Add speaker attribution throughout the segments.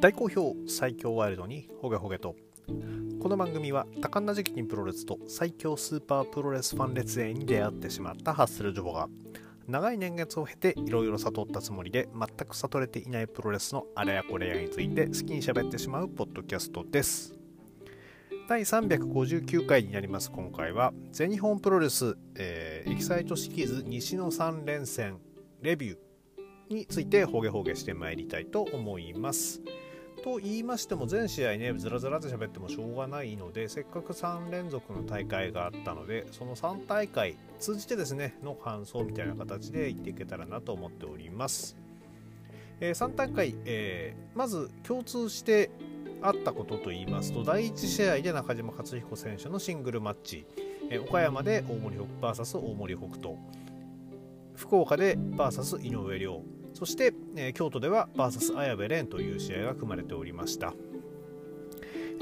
Speaker 1: 大好評最強ワイルドにホゲホゲとこの番組は多感な時期にプロレスと最強スーパープロレスファン列演に出会ってしまったハッスルジョボが長い年月を経ていろいろ悟ったつもりで全く悟れていないプロレスのあれやこれやについて好きに喋ってしまうポッドキャストです第359回になります今回は全日本プロレス、えーエキサイトシリーズ西の3連戦レビューについてほげほげしてまいりたいと思います。と言いましても全試合ねずらずらで喋ってもしょうがないのでせっかく3連続の大会があったのでその3大会通じてですねの感想みたいな形で言っていけたらなと思っております。えー3大会、えーまず共通してあったことと言いますと第1試合で中島克彦選手のシングルマッチ、えー岡山で大森北 VS 大森北斗。福岡で VS 井上涼。そして、えー京都では VS 綾部蓮という試合が組まれておりました、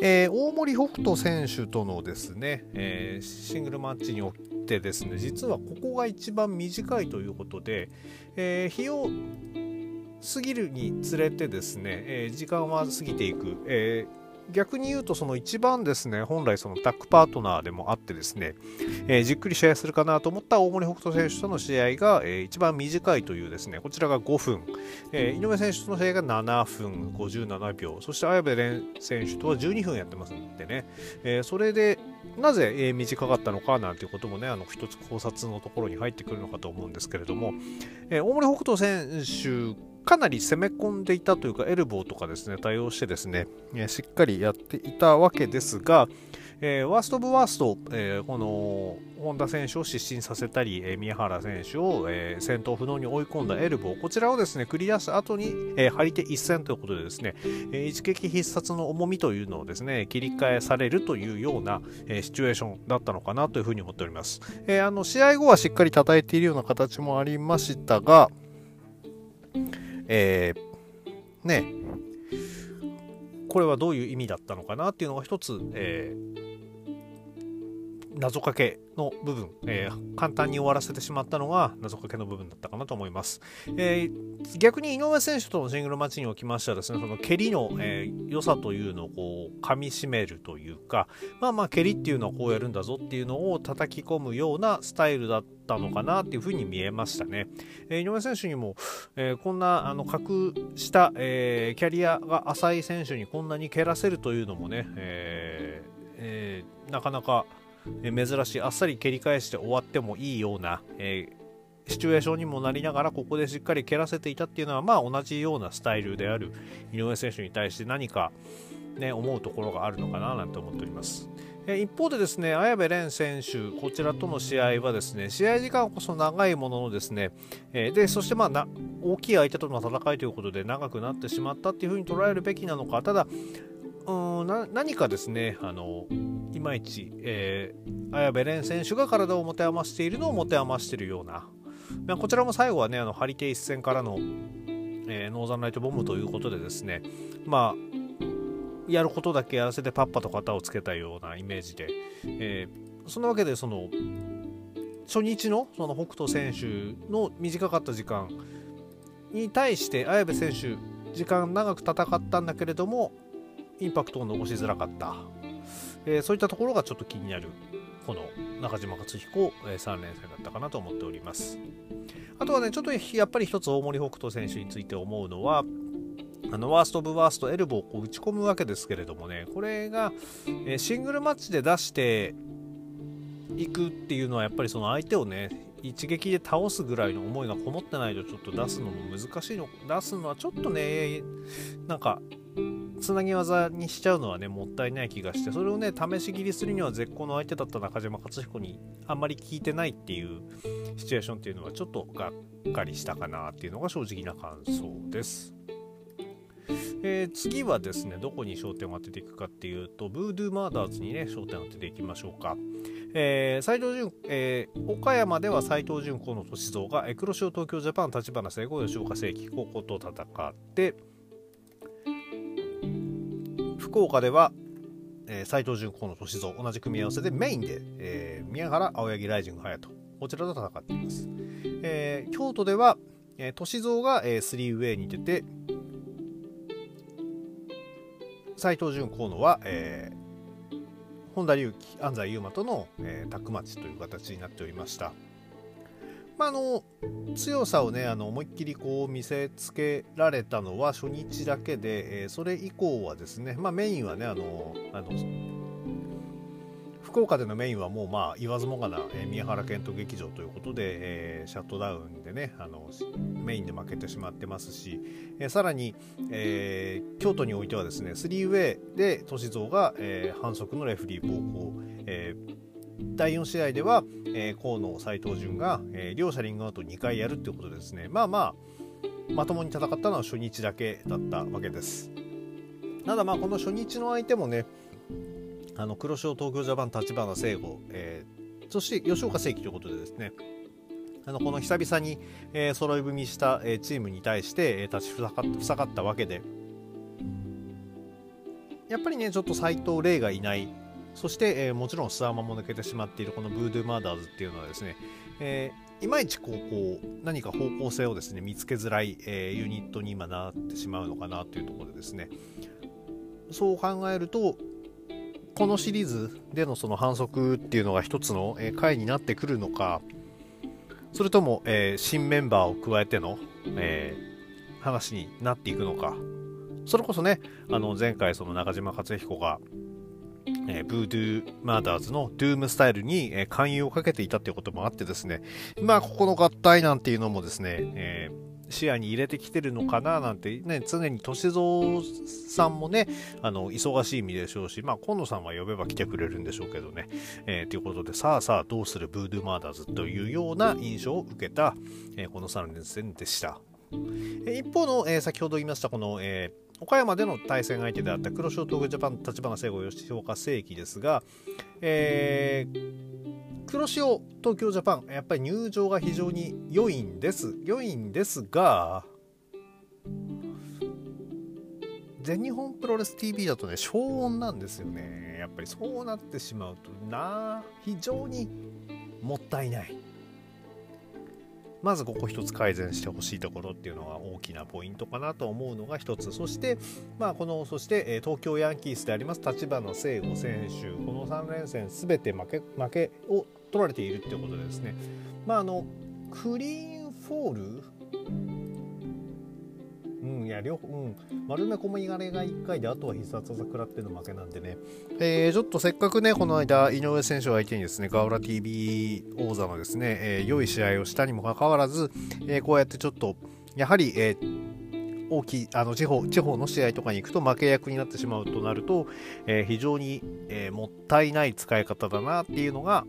Speaker 1: えー大森北斗選手とのですね、えーシングルマッチにおいてですね実はここが一番短いということで、えー日を過ぎるにつれてですね、え時間は過ぎていく、えー逆に言うとその一番ですね本来そのタッグパートナーでもあってですね、えーじっくり試合するかなと思った大森北斗選手との試合が、えー一番短いというですねこちらが5分、えー井上選手との試合が7分57秒。そして綾部蓮選手とは12分やってますんでね、えーそれでなぜ、えー短かったのかなんていうこともねあの一つ考察のところに入ってくるのかと思うんですけれども、えー大森北斗選手かなり攻め込んでいたというかエルボーとかですね対応してですね、えしっかりやっていたわけですが、えーワースト・オブ・ワースト、えーこの本田選手を失神させたり、えー宮原選手を、えー戦闘不能に追い込んだエルボーこちらをですね繰り出した後に、えー張り手一戦ということでですね、えー一撃必殺の重みというのをですね切り替えされるというような、えーシチュエーションだったのかなというふうに思っております、えーあの試合後はしっかり叩いているような形もありましたが、えーねこれはどういう意味だったのかなっていうのが一つ、えー謎かけの部分、えー簡単に終わらせてしまったのが謎かけの部分だったかなと思います、えー逆に井上選手とのシングルマッチにおきましてはですねその蹴りの、えー良さというのをこう噛み締めるというかまあまあ蹴りっていうのはこうやるんだぞっていうのを叩き込むようなスタイルだったたのかなっていうふうに見えましたね、えー井上選手にも、えーこんなあの格下、えーキャリアが浅い選手にこんなに蹴らせるというのもね、ええーなかなか珍しいあっさり蹴り返して終わってもいいような、えシチュエーションにもなりながらここでしっかり蹴らせていたっていうのはまあ同じようなスタイルである井上選手に対して何か、ね、思うところがあるのかななんて思っております。一方でですね綾部蓮選手、こちらとの試合はですね試合時間こそ長いもののですね、えでそしてまあな大きい相手との戦いということで長くなってしまったっていうふうに捉えるべきなのか、ただ、うん何かですねあのいまいち、えー、綾部蓮選手が体を持て余しているのを持て余しているような、まあこちらも最後はねあの張り手一戦からの、えーノーザンライトボムということでですねまあやることだけやらせてパッパと型をつけたようなイメージで、えーそんなわけでその初日のその北斗選手の短かった時間に対して綾部選手時間長く戦ったんだけれどもインパクトを残しづらかった、えーそういったところがちょっと気になるこの中島克彦、えー3連戦だったかなと思っております。あとはねちょっとやっぱり一つ大森北斗選手について思うのはあのワースト・オブ・ワーストエルボーをこう打ち込むわけですけれどもねこれが、えシングルマッチで出していくっていうのはやっぱりその相手をね一撃で倒すぐらいの思いがこもってないとちょっと出すのも難しいの出すのはちょっとねなんかつなぎ技にしちゃうのはねもったいない気がしてそれをね試し切りするには絶好の相手だった中島克彦にあんまり効いてないっていうシチュエーションっていうのはちょっとがっかりしたかなっていうのが正直な感想です。えー次はですねどこに焦点を当てていくかっていうとブードゥーマーダーズにね焦点を当てていきましょうか。えー斉藤潤、えー岡山では斉藤潤河野歳三がえー黒潮東京ジャパン立花聖子吉岡聖輝高校と戦って福岡では、えー、斉藤潤河野歳三同じ組み合わせでメインで、えー宮原青柳ライジング隼人こちらと戦っています、えー京都では、えー歳三が、えー、3ウェイに出て斎藤淳河野は、えー、本田隆起安西優真との、えー、タッグマッチという形になっておりました。まあ、あの強さをねあの思いっきりこう見せつけられたのは初日だけで、えー、それ以降はですね、まあ、メインはねあのあの福岡でのメインはもうまあ言わずもがな、えー、宮原健人劇場ということで、えー、シャットダウンでねあのメインで負けてしまってますし、えー、さらに、えー、京都においてはですね3ウェイで歳三が、えー、反則のレフリー暴行、えー第4試合では、えー、河野斉藤潤が、えー、両者リングアウト2回やるっていうことでですねまあまあまともに戦ったのは初日だけだったわけです。ただまあこの初日の相手もねあの黒潮東京ジャパン立花聖吾、えー、そして吉岡聖輝ということでですねあのこの久々に、えー、揃い踏みした、えー、チームに対して、えー、立ちふさがったわけでやっぱりねちょっと斎藤麗がいないそして、えー、もちろんスワマも抜けてしまっているこのブードゥーマーダーズっていうのはですね、えー、いまいちこうこう何か方向性をですね見つけづらい、えー、ユニットに今なってしまうのかなというところでですねそう考えるとこのシリーズでのその反則っていうのが一つの、え回になってくるのかそれとも、えー、新メンバーを加えての、えー、話になっていくのか。それこそねあの前回その中島克彦がえー、ブードゥーマーダーズのドゥームスタイルに、え、勧誘をかけていたということもあってですね、まあ、ここの合体なんていうのもですね、えー、視野に入れてきてるのかななんてね、常に歳三さんもね、あの、忙しい意味でしょうし、まあ、今野さんは呼べば来てくれるんでしょうけどね、えー、ということで、さあさあ、どうするブードゥーマーダーズというような印象を受けた、えー、この3連戦でした。一方の、えー、先ほど言いましたこの、えー岡山での対戦相手であった黒潮東京ジャパン立花聖吾吉岡聖輝ですが、えー、黒潮東京ジャパンやっぱり入場が非常に良いんです。良いんですが全日本プロレス TV だとね消音なんですよね。やっぱりそうなってしまうとな非常にもったいない。まずここ一つ改善してほしいところっていうのが大きなポイントかなと思うのが一つ。そして、まあ、このそして、東京ヤンキースであります立花聖吾選手。この3連戦すべて負け負けを取られているっていうことでですね、まあ、あのクリーンフォールうん、いや、両方、うん、丸め込みがれが1回で、あとは必殺技食らっての負けなんでね、えー、ちょっとせっかくね、この間、井上選手を相手にですね、ガウラ TV 王座のですね、えー、良い試合をしたにもかかわらず、えー、こうやってちょっと、やはり、えー、大きいあの地方地方の試合とかに行くと負け役になってしまうとなると、えー、非常に、えー、もったいない使い方だなっていうのが、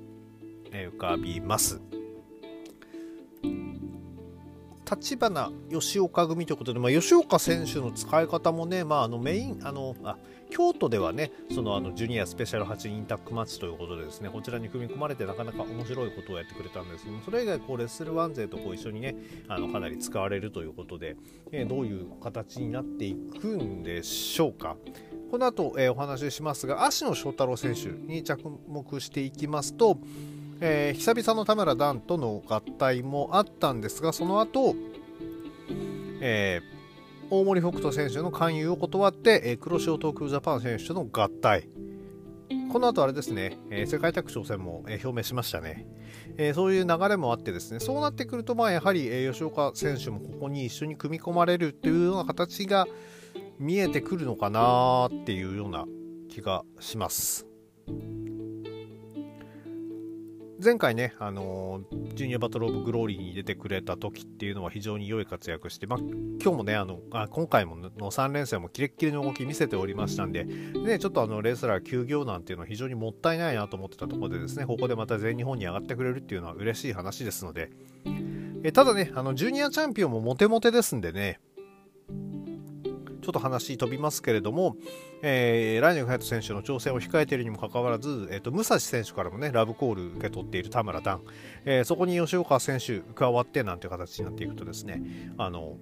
Speaker 1: えー、浮かびます。立花吉岡組ということで、まあ、吉岡選手の使い方もね、まあ、あのメインあのあ京都ではねそのあのジュニアスペシャル8人タッグマッチということでですねこちらに組み込まれてなかなか面白いことをやってくれたんですけどそれ以外こうレッスルワン勢とこう一緒にねあのかなり使われるということで、えー、どういう形になっていくんでしょうか。この後、えー、お話ししますが芦野翔太郎選手に着目していきますとえー、久々の田村ダンとの合体もあったんですがその後、えー、大森北斗選手の勧誘を断って、えー、黒潮東京ジャパン選手との合体この後あれですね、え、世界卓挑戦も、え、表明しましたね、え、そういう流れもあってですねそうなってくるとまあやはり、え、吉岡選手もここに一緒に組み込まれるっていうような形が見えてくるのかなっていうような気がします。前回ね、あの、ジュニアバトル・オブ・グローリーに出てくれた時っていうのは非常に良い活躍して、まあ、今日もね、あのあ今回もの3連戦もキレッキレの動き見せておりましたんで、ね、ちょっとあのレスラー休業なんていうのは非常にもったいないなと思ってたところでですね、ここでまた全日本に上がってくれるっていうのは嬉しい話ですので、えただね、あのジュニアチャンピオンもモテモテですんでね、ちょっと話飛びますけれども、えー、ライネグ・ハヤト選手の挑戦を控えているにもかかわらず、えーと、武蔵選手からもねラブコール受け取っている田村段、えー、そこに吉岡選手加わってなんていう形になっていくとですねあの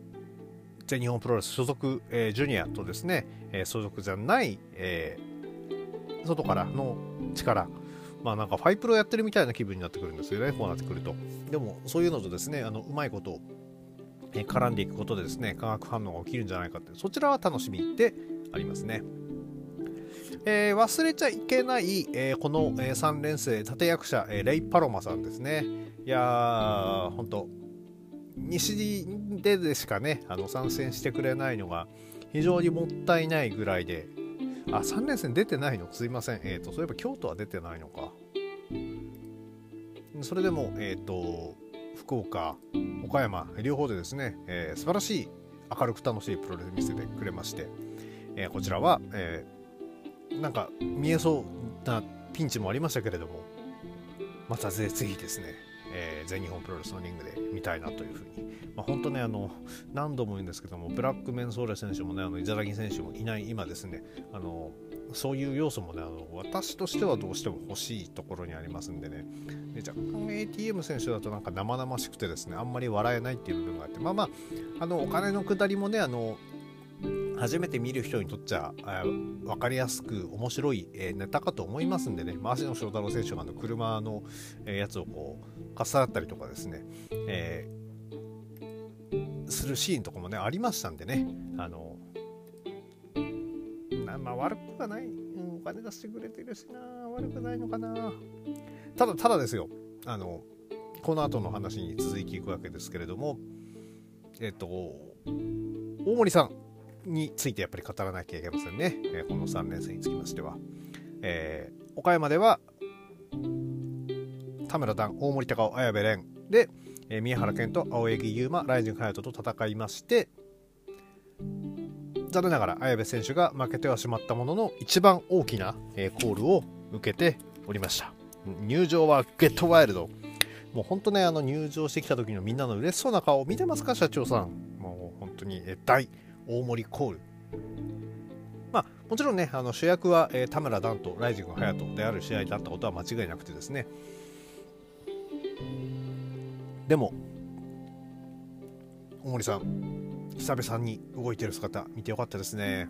Speaker 1: 全日本プロレス所属、えー、ジュニアとですね、えー、所属じゃない、えー、外からの力。まあなんかファイプロやってるみたいな気分になってくるんですよねこうなってくると。でもそういうのとですねあのうまいこと絡んでいくことでですね化学反応が起きるんじゃないかってそちらは楽しみでありますね。えー、忘れちゃいけない、えー、この、えー、3連星立役者、えレイ・パロマさんですね。いやー本当西ででしかねあの参戦してくれないのが非常にもったいないぐらいであ3連戦出てないの？すいません。えっ、とそういえば京都は出てないのか。それでもえっ、と福岡岡山両方でですね、えー、素晴らしい明るく楽しいプロレス見せてくれまして、えー、こちらは、えー、なんか見えそうなピンチもありましたけれどもまたぜひですね、えー、全日本プロレスのリングで見たいなというふうに、まあ、本当ねあの何度も言うんですけどもブラックメンソーレ選手もねあのイザラギ選手もいない今ですね。あのそういう要素もねあの私としてはどうしても欲しいところにありますんでね。で若干 ATM 選手だとなんか生々しくてですねあんまり笑えないっていう部分があって。まあまああのお金のくだりもねあの初めて見る人にとっちゃ分かりやすく面白い、えネタかと思いますんでね。回し野翔太郎選手があの車の、えやつをこうかっさらったりとかですね、えー、するシーンとかもねありましたんでね。あのまあ悪くはない、うん、お金出してくれてるしな。悪くないのかな。ただただですよ。あのこの後の話に続いていくわけですけれどもえっと大森さん。についてやっぱり語らなきゃいけませんね、えー、この3連戦につきましては、えー、岡山では田村段大森高尾綾部蓮で、えー、宮原健と青柳優馬ライジング隼人と戦いまして残念ながら綾部選手が負けてはしまったものの一番大きな、えコールを受けておりました。入場はゲットワイルド。もう本当ねあの入場してきた時のみんなの嬉しそうな顔見てますか社長さん。もう本当に大大森コールまあもちろんねあの主役は、えー、田村ダンとライジング隼人である試合だったことは間違いなくてですねでも大森さん久々に動いてる姿見てよかったですね。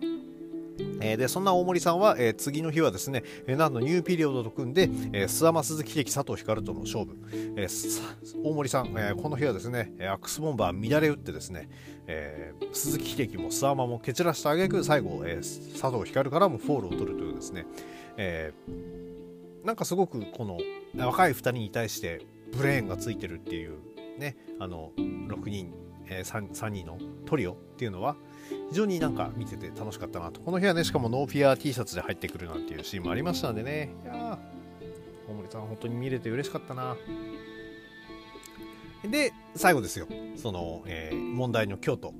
Speaker 1: えー、でそんな大森さんは、えー、次の日はですね、えー、なんとニューピリオドと組んで、えー、諏訪間鈴木秀樹佐藤光留との勝負、えー、大森さん、えー、この日はですねアックスボンバー乱れ打ってですね、えー、鈴木秀樹も諏訪間も蹴散らした挙句最後、えー、佐藤光留からもフォールを取るというですね、えー、なんかすごくこの若い2人に対してブレーンがついてるっていうねあの6人えー、3, 3人のトリオっていうのは非常になんか見てて楽しかったなと。この日はね、しかもノーフィア T シャツで入ってくるなんていうシーンもありましたんでね。いや大森さん本当に見れて嬉しかったな。で、最後ですよ。その、えー、問題の京都。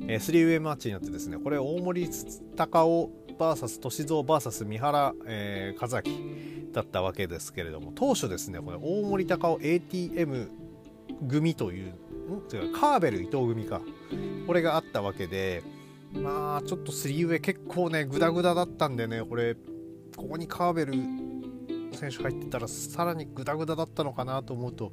Speaker 1: えー、3ウェイマッチになってですね、これ大森高尾 VS 歳三 VS 三原、えー、和明だったわけですけれども、当初ですね、これ大森高尾 ATM 組という違う。カーベル伊藤組か。これがあったわけでまあちょっと3上結構ねグダグダだったんでねこれここにカーベル選手入ってたらさらにグダグダだったのかなと思うと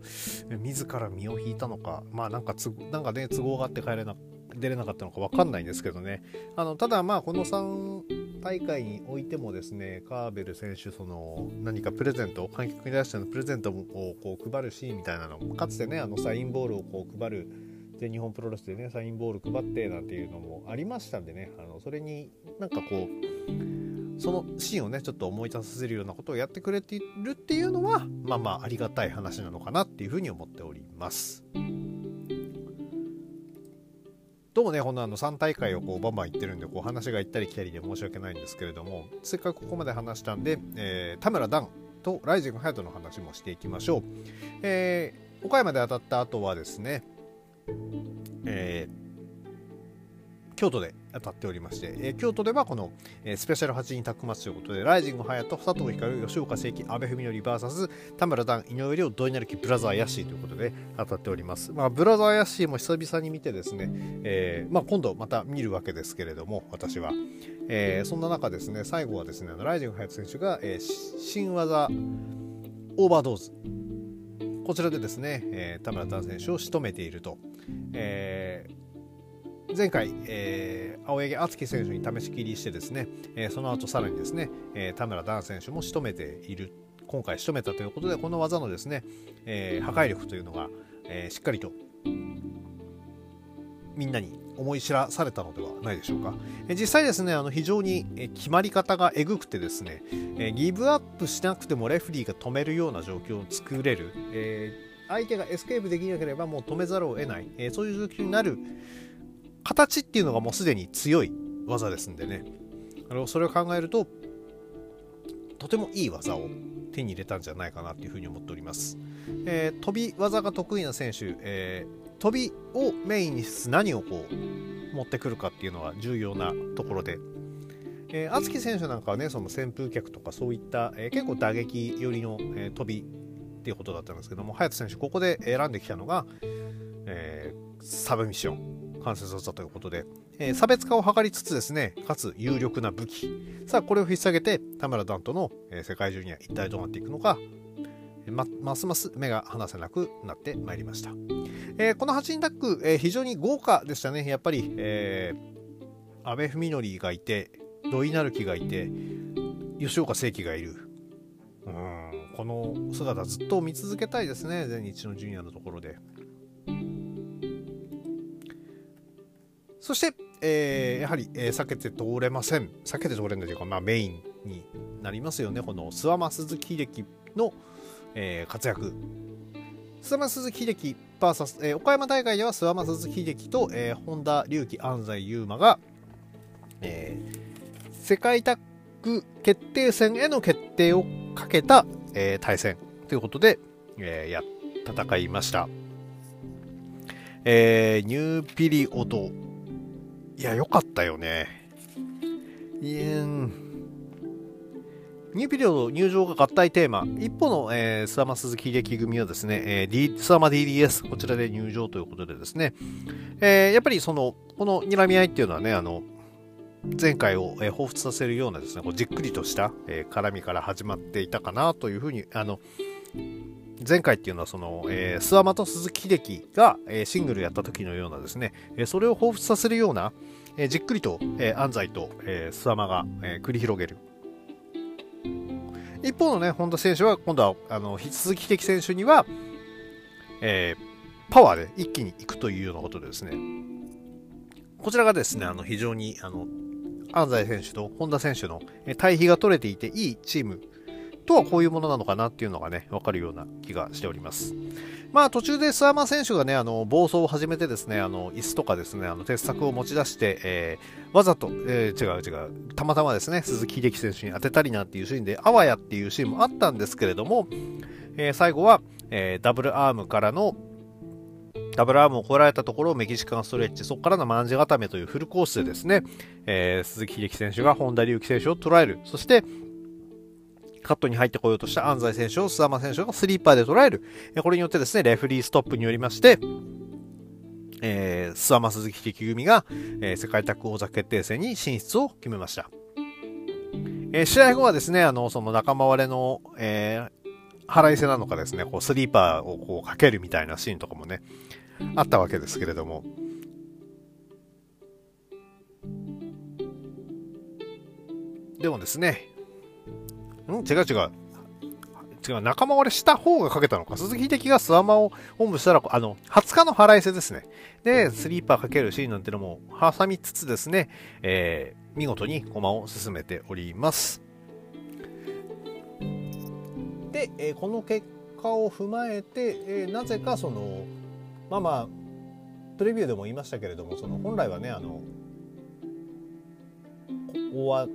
Speaker 1: 自ら身を引いたのかまあなんかつなんかね都合があって帰れな出れなかったのか分かんないんですけどねあのただまあこの3大会においてもですねカーベル選手その何かプレゼント観客に出してのプレゼントをこう配るシーンみたいなのもかつてねあのサインボールをこう配る全日本プロレスでねサインボール配ってなんていうのもありましたんでねあのそれになんかこうそのシーンをねちょっと思い出させるようなことをやってくれているっていうのはまあまあありがたい話なのかなっていうふうに思っております。どうもね、ほんのあの3大会をこうバンバン行ってるんで、こう話が行ったり来たりで申し訳ないんですけれども、せっかくここまで話したんで、えー、田村段とライジング隼人の話もしていきましょう。えー、岡山で当たった後はですね、えー、京都で当たっておりまして、えー、京都ではこの、えー、スペシャル8人タックマッチということで、ライジング隼人、佐藤光、吉岡聖輝、阿部文則 VS 田村段、井上亮、土井成樹、ブラザーヤッシーということで当たっております。まあ、ブラザーヤッシーも久々に見てですね、えーまあ、今度また見るわけですけれども、私は。えー、そんな中ですね、最後はですね、ライジング隼人選手が、えー、新技オーバードーズ。こちらでですね、えー、田村段選手を仕留めていると。えー前回、えー、青柳敦樹選手に試し切りしてですね、えー、その後さらにですね、えー、田村段選手も仕留めている今回仕留めたということでこの技のですね、え、破壊力というのが、え、しっかりとみんなに思い知らされたのではないでしょうか。え実際ですね、あの非常に決まり方がえぐくてですね、えギブアップしなくてもレフリーが止めるような状況を作れる、え相手がエスケープできなければもう止めざるを得ない、えそういう状況になる形っていうのがもうすでに強い技ですんでね、あのそれを考えると、とてもいい技を手に入れたんじゃないかなというふうに思っております。えー、飛び技が得意な選手、えー、飛びをメインにしつつ何をこう持ってくるかっていうのは重要なところで、えー、敦貴選手なんかはねその旋風脚とかそういった、えー、結構打撃寄りの、えー、飛びっていうことだったんですけども隼人選手ここで選んできたのが、えー、サブミッション。関節技ということで、えー、差別化を図りつつですねかつ有力な武器。さあこれを引っ提げて田村団との、えー、世界ジュニア一体どうなっていくのかまますます目が離せなくなってまいりました、えー、この8人タッグ、えー、非常に豪華でしたね。やっぱり、えー、阿部文則がいて土井成樹がいて吉岡聖輝がいる。うんこの姿ずっと見続けたいですね。全日のジュニアのところで。そして、えー、やはり、えー、避けて通れません。避けて通れないというか、まあ、メインになりますよね。この諏訪間鈴木秀樹の、えー、活躍。諏訪間鈴木秀樹 VS、えー、岡山大会では諏訪間鈴木秀樹と、えー、本田隆起安西優真が、えー、世界タッグ決定戦への決定をかけた、えー、対戦。ということで、えー、や戦いました、えー、ニューピリオドいや良かったよね。いやニューピリオド入場が合体テーマ。一方の、えー、諏訪間鈴木秀樹組はですね、えー、D、諏訪間 DDS、こちらで入場ということでですね、えー、やっぱりその、この睨み合いっていうのはね、あの、前回を、えー、彷彿させるようなですね、こうじっくりとした、えー、絡みから始まっていたかなというふうに、あの、前回っていうのはその、えー、諏訪間と鈴木秀樹が、えー、シングルやった時のようなですね、えー、それを彷彿させるような、えー、じっくりと、えー、安西と、えー、諏訪間が、えー、繰り広げる。一方のね、本田選手は、今度は、あの、鈴木秀選手には、えー、パワーで一気に行くというようなことでですね、こちらがですね、あの、非常に、あの、安西選手と本田選手の対比が取れていていいチームとはこういうものなのかなっていうのがね、わかるような気がしております。まあ途中で諏訪間選手がね、あの、暴走を始めてですね、あの、椅子とかですね、あの、鉄柵を持ち出して、えー、わざと、えー、違う違う、たまたまですね、鈴木秀樹選手に当てたりなんていうシーンで、あわやっていうシーンもあったんですけれども、えー、最後は、えダブルアームからのダブルアームを超えられたところをメキシカンストレッチ、そこからのマンジ固めというフルコースでですね、えー、鈴木秀樹選手が本田隆起選手を捉える。そして、カットに入ってこようとした安西選手を須山選手がスリーパーで捉える。これによってですね、レフリーストップによりまして、えー、諏訪間鈴木的組が、えー、世界タッグ王座決定戦に進出を決めました。えー、試合後はですね、あの、その仲間割れの、えー、腹いせなのかですね、こう、スリーパーをこうかけるみたいなシーンとかもね、あったわけですけれども、でもですね、ん違う違う。違う、仲間割れした方がかけたのか。鈴木秀樹がスワマを本部したら、あの、20日の腹いせですね。で、スリーパーかけるシーンなんてのも挟みつつですね、えー、見事に駒を進めております。で、えー、この結果を踏まえて、えー、なぜかその、まあまあ、プレビューでも言いましたけれども、その本来はね、あの、ここは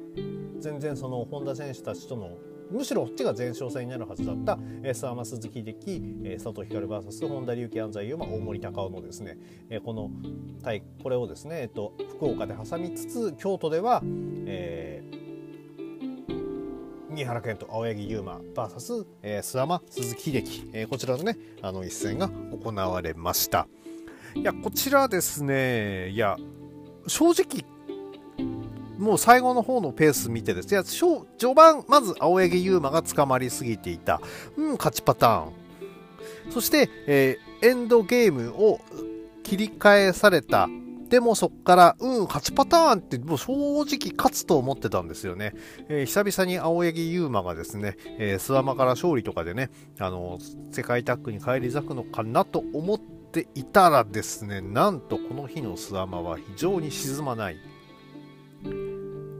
Speaker 1: 全然その本田選手たちとのむしろこっちが前哨戦になるはずだった、えー、諏訪間鈴木的、えー、佐藤光 VS 本田隆起安西優馬大森高尾のですね、この対これをですね、えーと、福岡で挟みつつ京都では、えー、新原健と青柳優馬 VS、えー、諏訪間鈴木秀樹、え、こちらのねあの一戦が行われました。いやこちらですねいや正直もう最後の方のペース見てですね、序盤、まず青柳優馬が捕まりすぎていた。うん、勝ちパターン。そして、えー、エンドゲームを切り替えされた。でもそこから、うん、勝ちパターンってもう正直勝つと思ってたんですよね。えー、久々に青柳優馬がですね、えー、スワマから勝利とかでね、あの、世界タッグに返り咲くのかなと思っていたらですねなんとこの日のスアマは非常に沈まない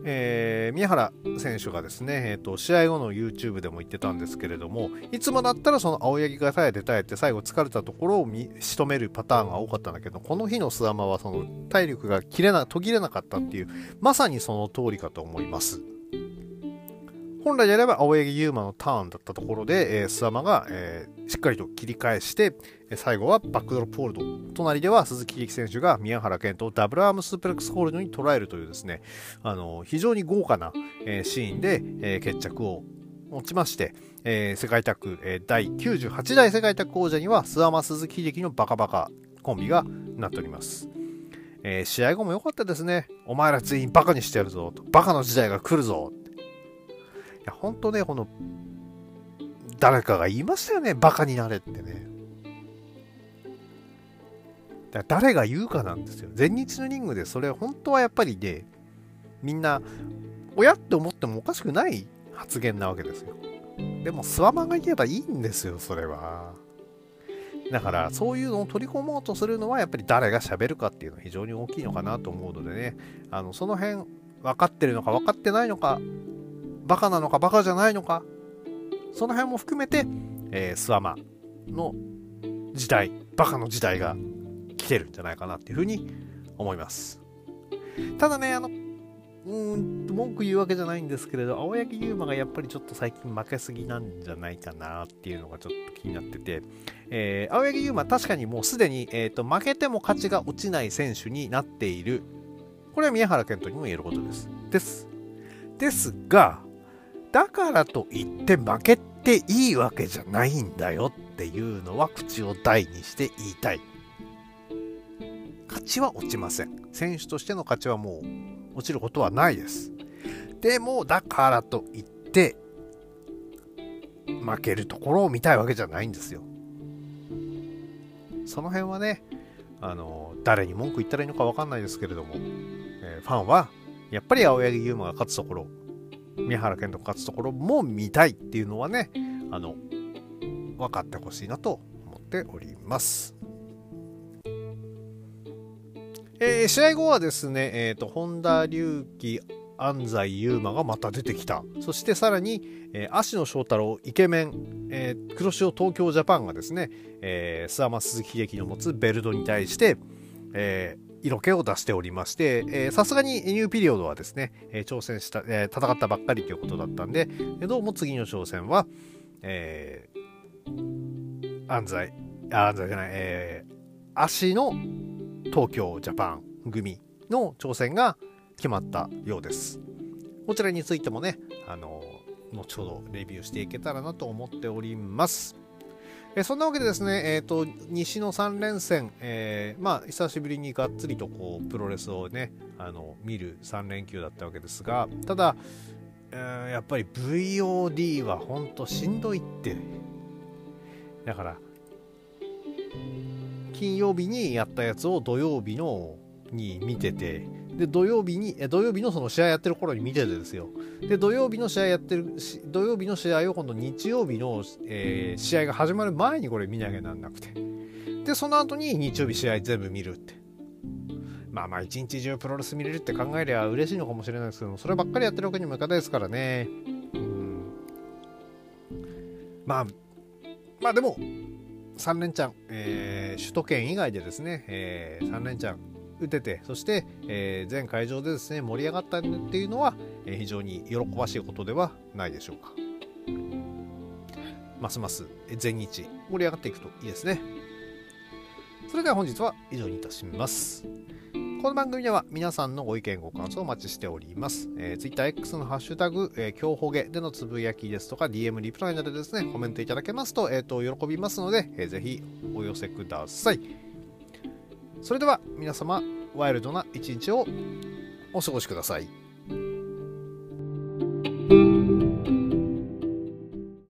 Speaker 1: えー、宮原選手がですね、えーと、試合後の YouTube でも言ってたんですけれどもいつもだったらその青柳が耐えて耐えて最後疲れたところを仕留めるパターンが多かったんだけどこの日の諏訪間はその体力が切れな途切れなかったっていうまさにその通りかと思います。本来であれば青柳優馬のターンだったところで、えー、スアマが、えー、しっかりと切り返して、え最後はバックドロップホールド。隣では鈴木力選手が宮原健とダブルアームスープレックスホールドに捉えるというですね、あの非常に豪華な、えー、シーンで、えー、決着を持ちまして、えー、世界タッグ、えー、第98代世界タッグ王者にはスアマ鈴木秀樹のバカバカコンビがなっております。えー、試合後も良かったですね。お前ら全員バカにしてやるぞと。バカの時代が来るぞや、ほんとね、この、誰かが言いましたよね、バカになれってね。だ誰が言うかなんですよ。全日のリングでそれ本当はやっぱりね、みんな、親って思ってもおかしくない発言なわけですよ。でも、スワマが言えばいいんですよ、それは。だから、そういうのを取り込もうとするのは、やっぱり誰が喋るかっていうのは非常に大きいのかなと思うのでね、あのその辺、分かってるのか分かってないのかバカなのかバカじゃないのか。その辺も含めて、えー、スワマの時代バカの時代が来てるんじゃないかなっていうふうに思います。ただねあのうん文句言うわけじゃないんですけれど青柳優馬がやっぱりちょっと最近負けすぎなんじゃないかなっていうのがちょっと気になってて、えー、青柳優馬確かにもうすでに、えーと、負けても勝ちが落ちない選手になっている。これは宮原健人にも言えることです。です。ですがだからといって負けていいわけじゃないんだよっていうのは口を大にして言いたい。勝ちは落ちません。選手としての勝ちはもう落ちることはないです。でも、だからといって、負けるところを見たいわけじゃないんですよ。その辺はね、あの、誰に文句言ったらいいのか分かんないですけれども、えー、ファンは、やっぱり青柳優馬が勝つところ宮原健人勝つところも見たいっていうのはねあの分かってほしいなと思っております。えー、試合後はですね、えーと、本田隆起安西優馬がまた出てきたそしてさらに、えー、芦野翔太郎イケメン、えー、黒潮東京ジャパンがですね、えー、諏訪間鈴木秀樹の持つベルトに対して、え色気を出しておりまして、さすがにニューピリオドはですね、えー、挑戦した、えー、戦ったばっかりということだったんで、どうも次の挑戦は、えー、安西、安西じゃない、えー、足の東京ジャパン組の挑戦が決まったようです。こちらについてもね、あの後ほどレビューしていけたらなと思っております。えそんなわけでですね、えーと、西の3連戦、えー、まあ、久しぶりにがっつりとこうプロレスをねあの見る3連休だったわけですがただ、えー、やっぱり VOD は本当しんどいってだから金曜日にやったやつを土曜日のに見ててで土曜日に土曜日のその試合やってる頃に見ててですよ。で土曜日の試合やってる土曜日の試合を今度日曜日の、えー、試合が始まる前にこれ見なきゃなんなくて。でその後に日曜日試合全部見るって。まあまあ一日中プロレス見れるって考えりゃ嬉しいのかもしれないですけどそればっかりやってるわけにもいかないですからね。うん。まあまあでも3連チャン、えー、首都圏以外でですね、えー、3連チャン打ててそして、えー、全会場でですね盛り上がったっていうのは、えー、非常に喜ばしいことではないでしょうかますます全日盛り上がっていくといいですねそれでは本日は以上にいたしますこの番組では皆さんのご意見ご感想をお待ちしております。えー、TwitterX のハッシュタグ、えー、今日ほげでのつぶやきですとか DM リプライなどでですね、コメントいただけますと、えっ、ー、と、喜びますので、えー、ぜひお寄せください。それでは皆様ワイルドな一日をお過ごしください。